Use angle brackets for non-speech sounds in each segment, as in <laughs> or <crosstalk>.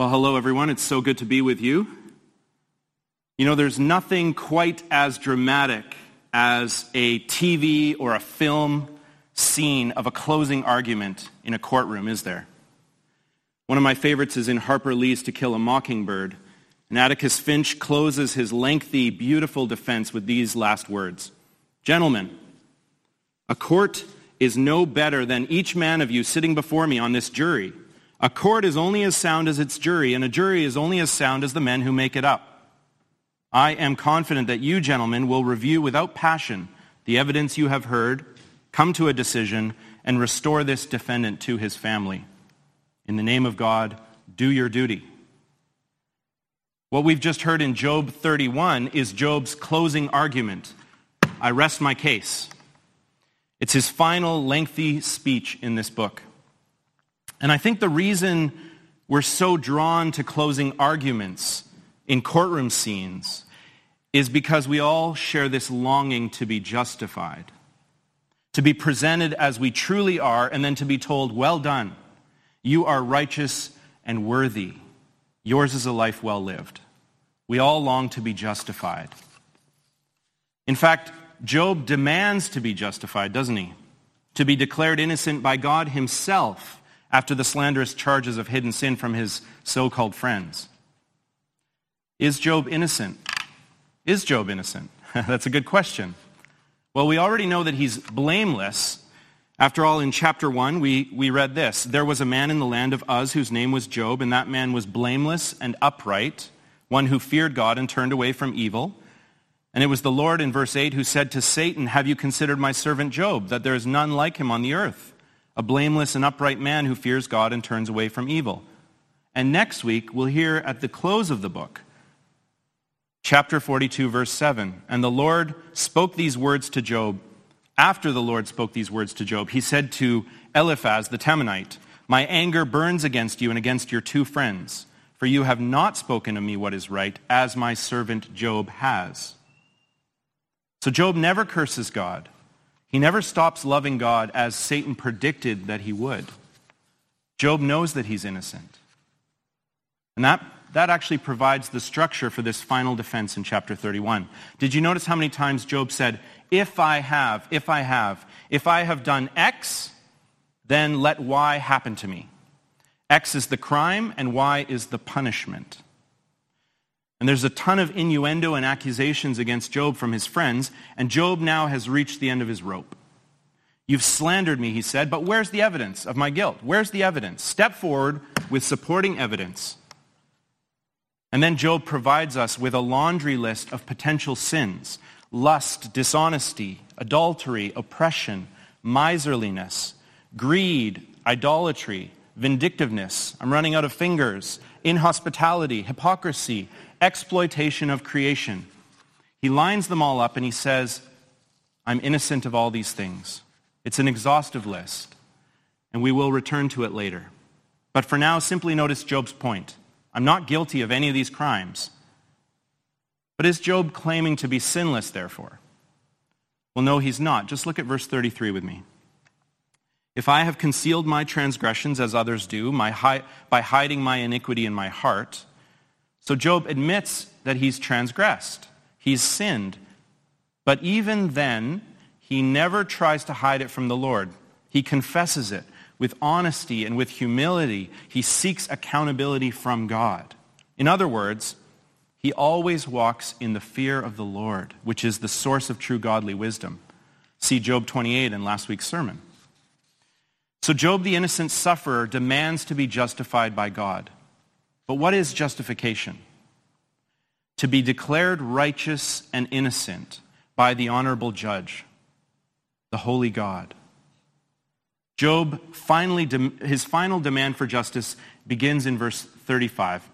Well, hello, everyone. It's so good to be with you. You know, there's nothing quite as dramatic as a TV or a film scene of a closing argument in a courtroom, is there? One of my favorites is in Harper Lee's To Kill a Mockingbird. And Atticus Finch closes his lengthy, beautiful defense with these last words. Gentlemen, a court is no better than each man of you sitting before me on this jury. A court is only as sound as its jury, and a jury is only as sound as the men who make it up. I am confident that you, gentlemen, will review without passion the evidence you have heard, come to a decision, and restore this defendant to his family. In the name of God, do your duty. What we've just heard in Job 31 is Job's closing argument. I rest my case. It's his final lengthy speech in this book. And I think the reason we're so drawn to closing arguments in courtroom scenes is because we all share this longing to be justified, to be presented as we truly are, and then to be told, well done, you are righteous and worthy. Yours is a life well lived. We all long to be justified. In fact, Job demands to be justified, doesn't he? To be declared innocent by God himself after the slanderous charges of hidden sin from his so-called friends. Is Job innocent? Is Job innocent? <laughs> That's a good question. Well, we already know that he's blameless. After all, in chapter 1, we, we read this. There was a man in the land of Uz whose name was Job, and that man was blameless and upright, one who feared God and turned away from evil. And it was the Lord in verse 8 who said to Satan, Have you considered my servant Job, that there is none like him on the earth? A blameless and upright man who fears God and turns away from evil. And next week, we'll hear at the close of the book, chapter 42, verse 7. And the Lord spoke these words to Job. After the Lord spoke these words to Job, he said to Eliphaz the Temanite, My anger burns against you and against your two friends, for you have not spoken to me what is right, as my servant Job has. So Job never curses God. He never stops loving God as Satan predicted that he would. Job knows that he's innocent. And that, that actually provides the structure for this final defense in chapter 31. Did you notice how many times Job said, if I have, if I have, if I have done X, then let Y happen to me. X is the crime and Y is the punishment. And there's a ton of innuendo and accusations against Job from his friends, and Job now has reached the end of his rope. You've slandered me, he said, but where's the evidence of my guilt? Where's the evidence? Step forward with supporting evidence. And then Job provides us with a laundry list of potential sins lust, dishonesty, adultery, oppression, miserliness, greed, idolatry, vindictiveness. I'm running out of fingers. Inhospitality, hypocrisy, exploitation of creation. He lines them all up and he says, I'm innocent of all these things. It's an exhaustive list, and we will return to it later. But for now, simply notice Job's point. I'm not guilty of any of these crimes. But is Job claiming to be sinless, therefore? Well, no, he's not. Just look at verse 33 with me. If I have concealed my transgressions as others do, my by hiding my iniquity in my heart, so Job admits that he's transgressed, he's sinned. But even then, he never tries to hide it from the Lord. He confesses it with honesty and with humility. He seeks accountability from God. In other words, he always walks in the fear of the Lord, which is the source of true godly wisdom. See Job 28 in last week's sermon. So Job, the innocent sufferer, demands to be justified by God. But what is justification? To be declared righteous and innocent by the honorable judge, the holy God. Job finally, his final demand for justice begins in verse 35.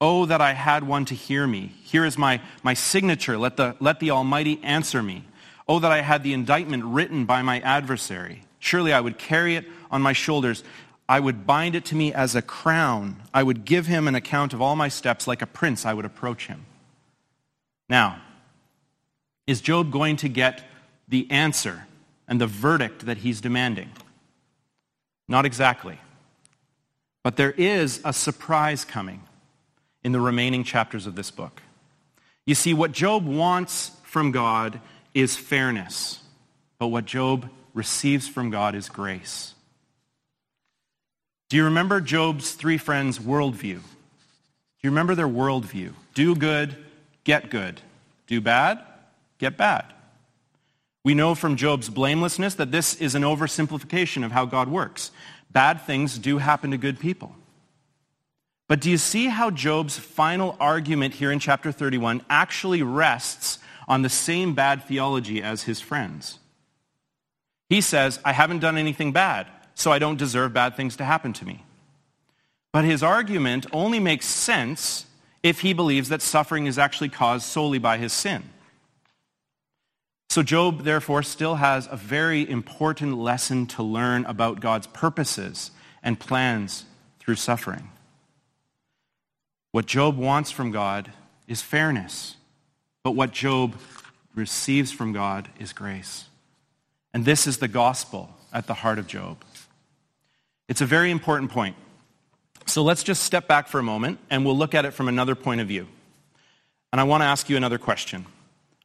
Oh, that I had one to hear me. Here is my, my signature. Let the, let the Almighty answer me. Oh, that I had the indictment written by my adversary. Surely I would carry it on my shoulders. I would bind it to me as a crown. I would give him an account of all my steps. Like a prince, I would approach him. Now, is Job going to get the answer and the verdict that he's demanding? Not exactly. But there is a surprise coming in the remaining chapters of this book. You see, what Job wants from God is fairness, but what Job receives from God is grace. Do you remember Job's three friends' worldview? Do you remember their worldview? Do good, get good. Do bad, get bad. We know from Job's blamelessness that this is an oversimplification of how God works. Bad things do happen to good people. But do you see how Job's final argument here in chapter 31 actually rests on the same bad theology as his friends? He says, I haven't done anything bad, so I don't deserve bad things to happen to me. But his argument only makes sense if he believes that suffering is actually caused solely by his sin. So Job, therefore, still has a very important lesson to learn about God's purposes and plans through suffering. What Job wants from God is fairness, but what Job receives from God is grace. And this is the gospel at the heart of Job. It's a very important point. So let's just step back for a moment and we'll look at it from another point of view. And I want to ask you another question.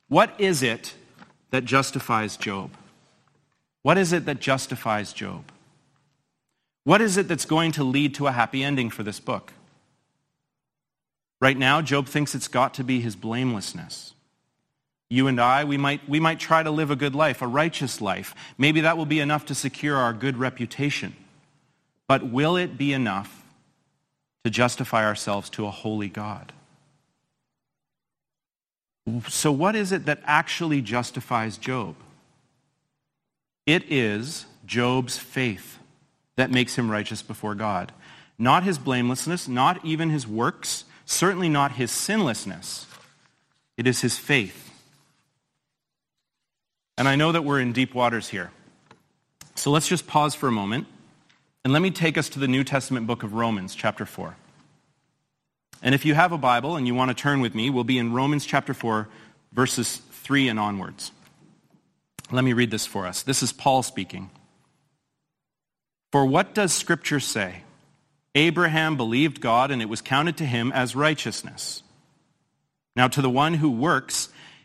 What is it that justifies Job? What is it that justifies Job? What is it that's going to lead to a happy ending for this book? Right now, Job thinks it's got to be his blamelessness. You and I, we might, we might try to live a good life, a righteous life. Maybe that will be enough to secure our good reputation. But will it be enough to justify ourselves to a holy God? So, what is it that actually justifies Job? It is Job's faith that makes him righteous before God. Not his blamelessness, not even his works, certainly not his sinlessness. It is his faith. And I know that we're in deep waters here. So let's just pause for a moment and let me take us to the New Testament book of Romans, chapter 4. And if you have a Bible and you want to turn with me, we'll be in Romans chapter 4, verses 3 and onwards. Let me read this for us. This is Paul speaking. For what does Scripture say? Abraham believed God, and it was counted to him as righteousness. Now, to the one who works,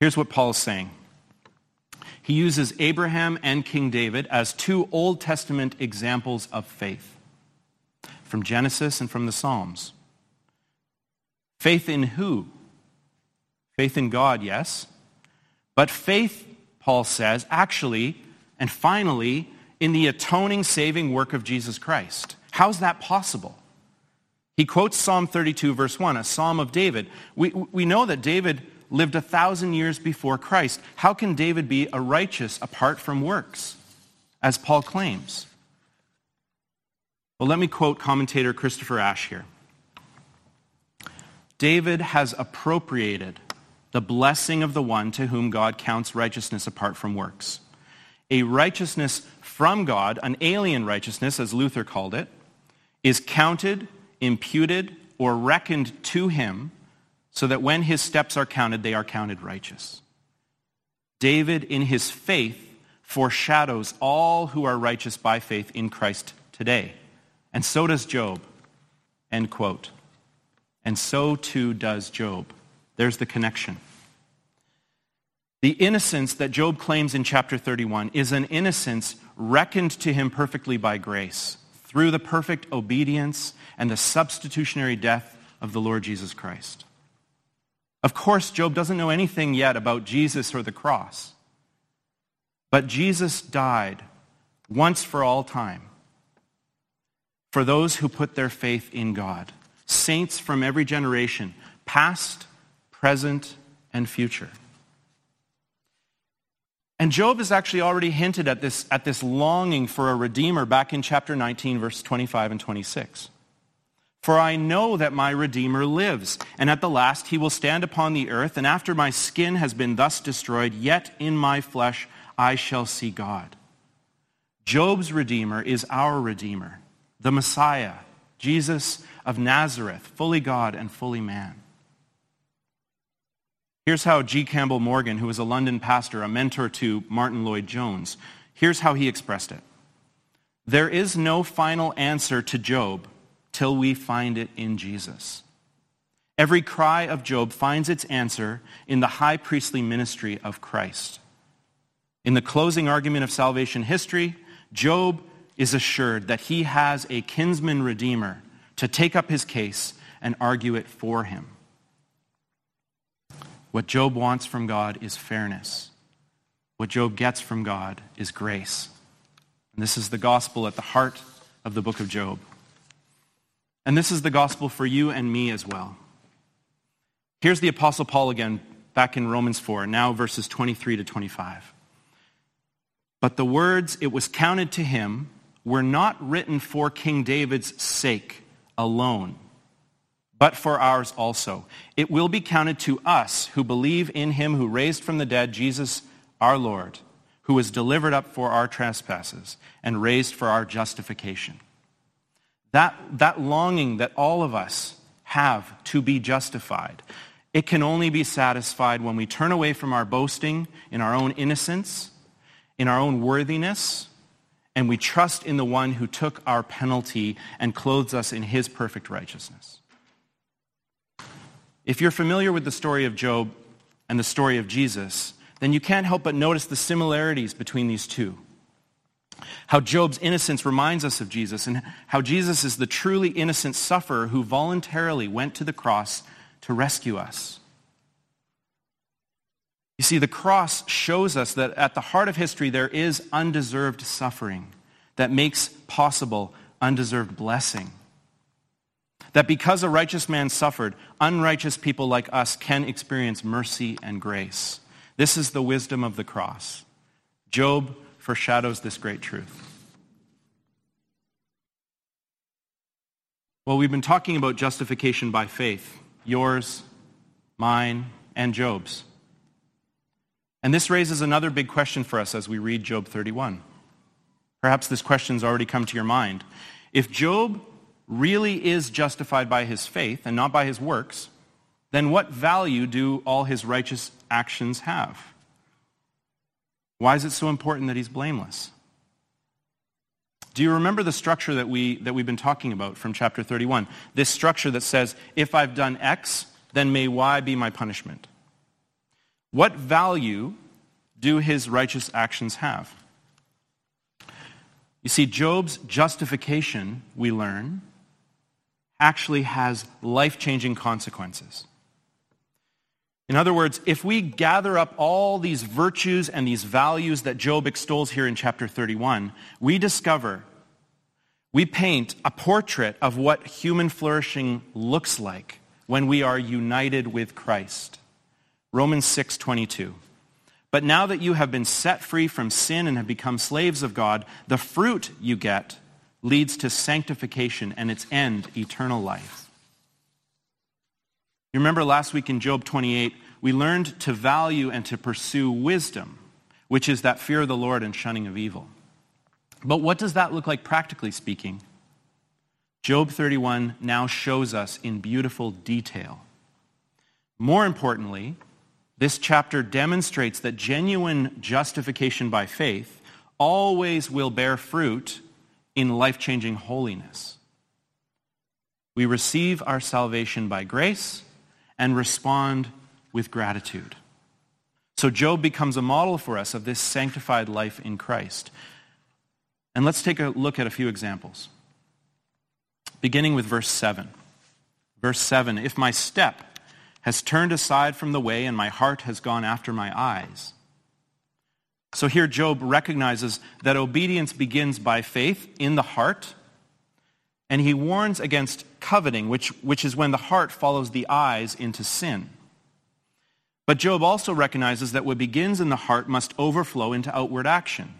Here's what Paul is saying. He uses Abraham and King David as two Old Testament examples of faith from Genesis and from the Psalms. Faith in who? Faith in God, yes. But faith, Paul says, actually and finally in the atoning, saving work of Jesus Christ. How's that possible? He quotes Psalm 32, verse 1, a psalm of David. We, we know that David lived a thousand years before Christ. How can David be a righteous apart from works, as Paul claims? Well, let me quote commentator Christopher Ash here. David has appropriated the blessing of the one to whom God counts righteousness apart from works. A righteousness from God, an alien righteousness, as Luther called it, is counted, imputed, or reckoned to him so that when his steps are counted, they are counted righteous. David, in his faith, foreshadows all who are righteous by faith in Christ today. And so does Job. End quote. And so too does Job. There's the connection. The innocence that Job claims in chapter 31 is an innocence reckoned to him perfectly by grace through the perfect obedience and the substitutionary death of the Lord Jesus Christ. Of course, Job doesn't know anything yet about Jesus or the cross. But Jesus died once for all time for those who put their faith in God saints from every generation, past, present, and future. And Job has actually already hinted at this, at this longing for a redeemer back in chapter 19, verse 25 and 26. For I know that my Redeemer lives, and at the last he will stand upon the earth, and after my skin has been thus destroyed, yet in my flesh I shall see God. Job's Redeemer is our Redeemer, the Messiah, Jesus of Nazareth, fully God and fully man. Here's how G. Campbell Morgan, who was a London pastor, a mentor to Martyn Lloyd-Jones, here's how he expressed it. There is no final answer to Job till we find it in Jesus. Every cry of Job finds its answer in the high priestly ministry of Christ. In the closing argument of salvation history, Job is assured that he has a kinsman redeemer to take up his case and argue it for him. What Job wants from God is fairness. What Job gets from God is grace. And this is the gospel at the heart of the book of Job. And this is the gospel for you and me as well. Here's the Apostle Paul again, back in Romans 4, now verses 23 to 25. But the words, it was counted to him, were not written for King David's sake alone, but for ours also. It will be counted to us who believe in him who raised from the dead Jesus our Lord, who was delivered up for our trespasses and raised for our justification. That, that longing that all of us have to be justified, it can only be satisfied when we turn away from our boasting in our own innocence, in our own worthiness, and we trust in the one who took our penalty and clothes us in his perfect righteousness. If you're familiar with the story of Job and the story of Jesus, then you can't help but notice the similarities between these two. How Job's innocence reminds us of Jesus, and how Jesus is the truly innocent sufferer who voluntarily went to the cross to rescue us. You see, the cross shows us that at the heart of history there is undeserved suffering that makes possible undeserved blessing. That because a righteous man suffered, unrighteous people like us can experience mercy and grace. This is the wisdom of the cross. Job foreshadows this great truth. Well, we've been talking about justification by faith, yours, mine, and Job's. And this raises another big question for us as we read Job 31. Perhaps this question's already come to your mind. If Job really is justified by his faith and not by his works, then what value do all his righteous actions have? Why is it so important that he's blameless? Do you remember the structure that, we, that we've been talking about from chapter 31? This structure that says, if I've done X, then may Y be my punishment. What value do his righteous actions have? You see, Job's justification, we learn, actually has life-changing consequences. In other words, if we gather up all these virtues and these values that Job extols here in chapter 31, we discover, we paint a portrait of what human flourishing looks like when we are united with Christ. Romans 6:22. But now that you have been set free from sin and have become slaves of God, the fruit you get leads to sanctification and its end eternal life. You remember last week in Job 28, we learned to value and to pursue wisdom, which is that fear of the Lord and shunning of evil. But what does that look like practically speaking? Job 31 now shows us in beautiful detail. More importantly, this chapter demonstrates that genuine justification by faith always will bear fruit in life-changing holiness. We receive our salvation by grace, and respond with gratitude. So Job becomes a model for us of this sanctified life in Christ. And let's take a look at a few examples. Beginning with verse 7. Verse 7, if my step has turned aside from the way and my heart has gone after my eyes. So here Job recognizes that obedience begins by faith in the heart and he warns against coveting, which, which is when the heart follows the eyes into sin. But Job also recognizes that what begins in the heart must overflow into outward action.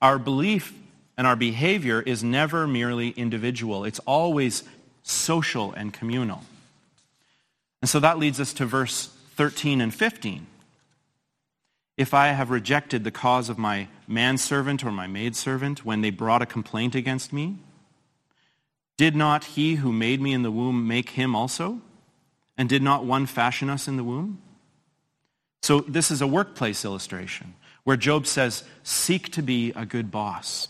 Our belief and our behavior is never merely individual. It's always social and communal. And so that leads us to verse 13 and 15. If I have rejected the cause of my manservant or my maidservant when they brought a complaint against me, did not he who made me in the womb make him also? And did not one fashion us in the womb? So this is a workplace illustration where Job says, seek to be a good boss.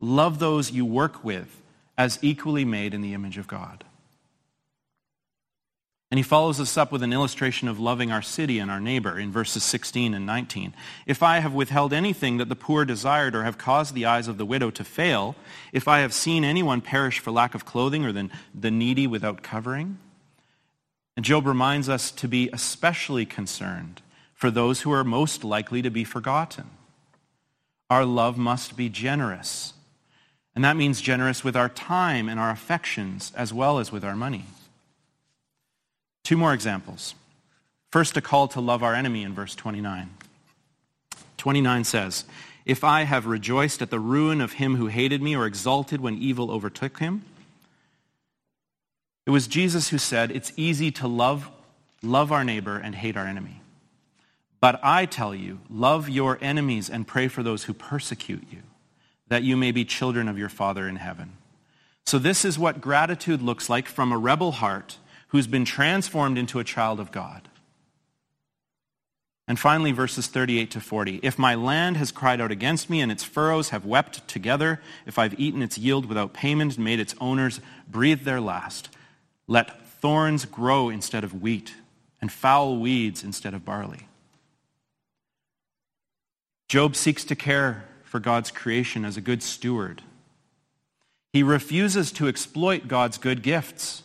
Love those you work with as equally made in the image of God. And he follows us up with an illustration of loving our city and our neighbor in verses 16 and 19. If I have withheld anything that the poor desired or have caused the eyes of the widow to fail, if I have seen anyone perish for lack of clothing or the, the needy without covering, and Job reminds us to be especially concerned for those who are most likely to be forgotten. Our love must be generous. And that means generous with our time and our affections as well as with our money. Two more examples. First, a call to love our enemy in verse 29. 29 says, If I have rejoiced at the ruin of him who hated me or exulted when evil overtook him, it was Jesus who said, It's easy to love, love our neighbor and hate our enemy. But I tell you, love your enemies and pray for those who persecute you, that you may be children of your Father in heaven. So this is what gratitude looks like from a rebel heart who's been transformed into a child of God. And finally, verses 38 to 40. If my land has cried out against me and its furrows have wept together, if I've eaten its yield without payment and made its owners breathe their last, let thorns grow instead of wheat and foul weeds instead of barley. Job seeks to care for God's creation as a good steward. He refuses to exploit God's good gifts,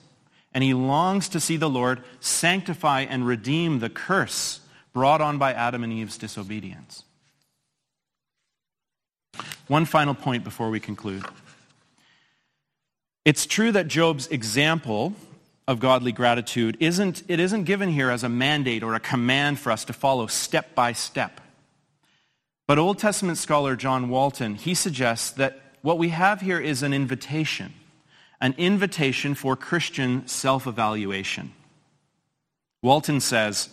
and he longs to see the Lord sanctify and redeem the curse brought on by Adam and Eve's disobedience. One final point before we conclude. It's true that Job's example of godly gratitude isn't, it isn't given here as a mandate or a command for us to follow step by step. But Old Testament scholar John Walton, he suggests that what we have here is an invitation, an invitation for Christian self-evaluation. Walton says,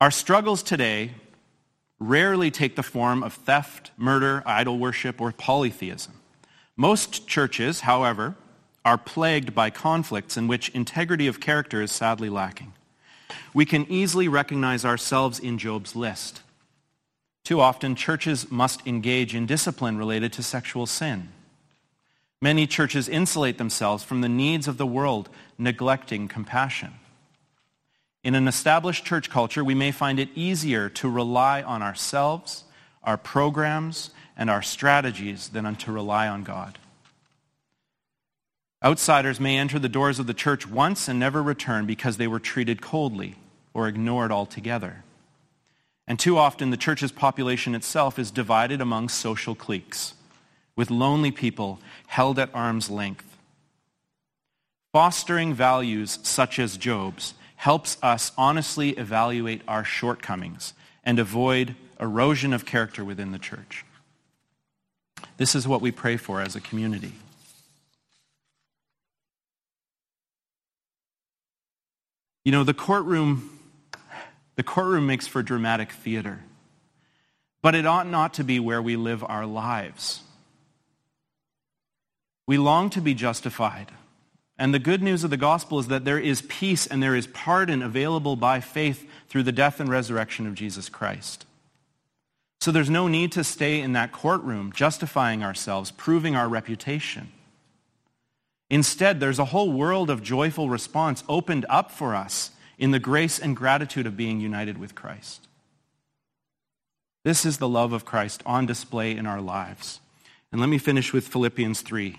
our struggles today rarely take the form of theft, murder, idol worship, or polytheism. Most churches, however, are plagued by conflicts in which integrity of character is sadly lacking. We can easily recognize ourselves in Job's list. Too often, churches must engage in discipline related to sexual sin. Many churches insulate themselves from the needs of the world, neglecting compassion. In an established church culture, we may find it easier to rely on ourselves, our programs, and our strategies than to rely on God. Outsiders may enter the doors of the church once and never return because they were treated coldly or ignored altogether. And too often, the church's population itself is divided among social cliques, with lonely people held at arm's length. Fostering values such as Job's helps us honestly evaluate our shortcomings and avoid erosion of character within the church. This is what we pray for as a community. You know, the courtroom the courtroom makes for dramatic theater. But it ought not to be where we live our lives. We long to be justified. And the good news of the gospel is that there is peace and there is pardon available by faith through the death and resurrection of Jesus Christ. So there's no need to stay in that courtroom justifying ourselves, proving our reputation. Instead, there's a whole world of joyful response opened up for us in the grace and gratitude of being united with Christ. This is the love of Christ on display in our lives. And let me finish with Philippians 3,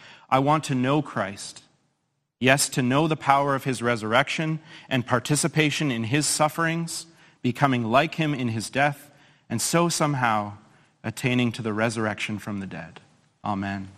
I want to know Christ Yes, to know the power of his resurrection and participation in his sufferings, becoming like him in his death, and so somehow attaining to the resurrection from the dead. Amen.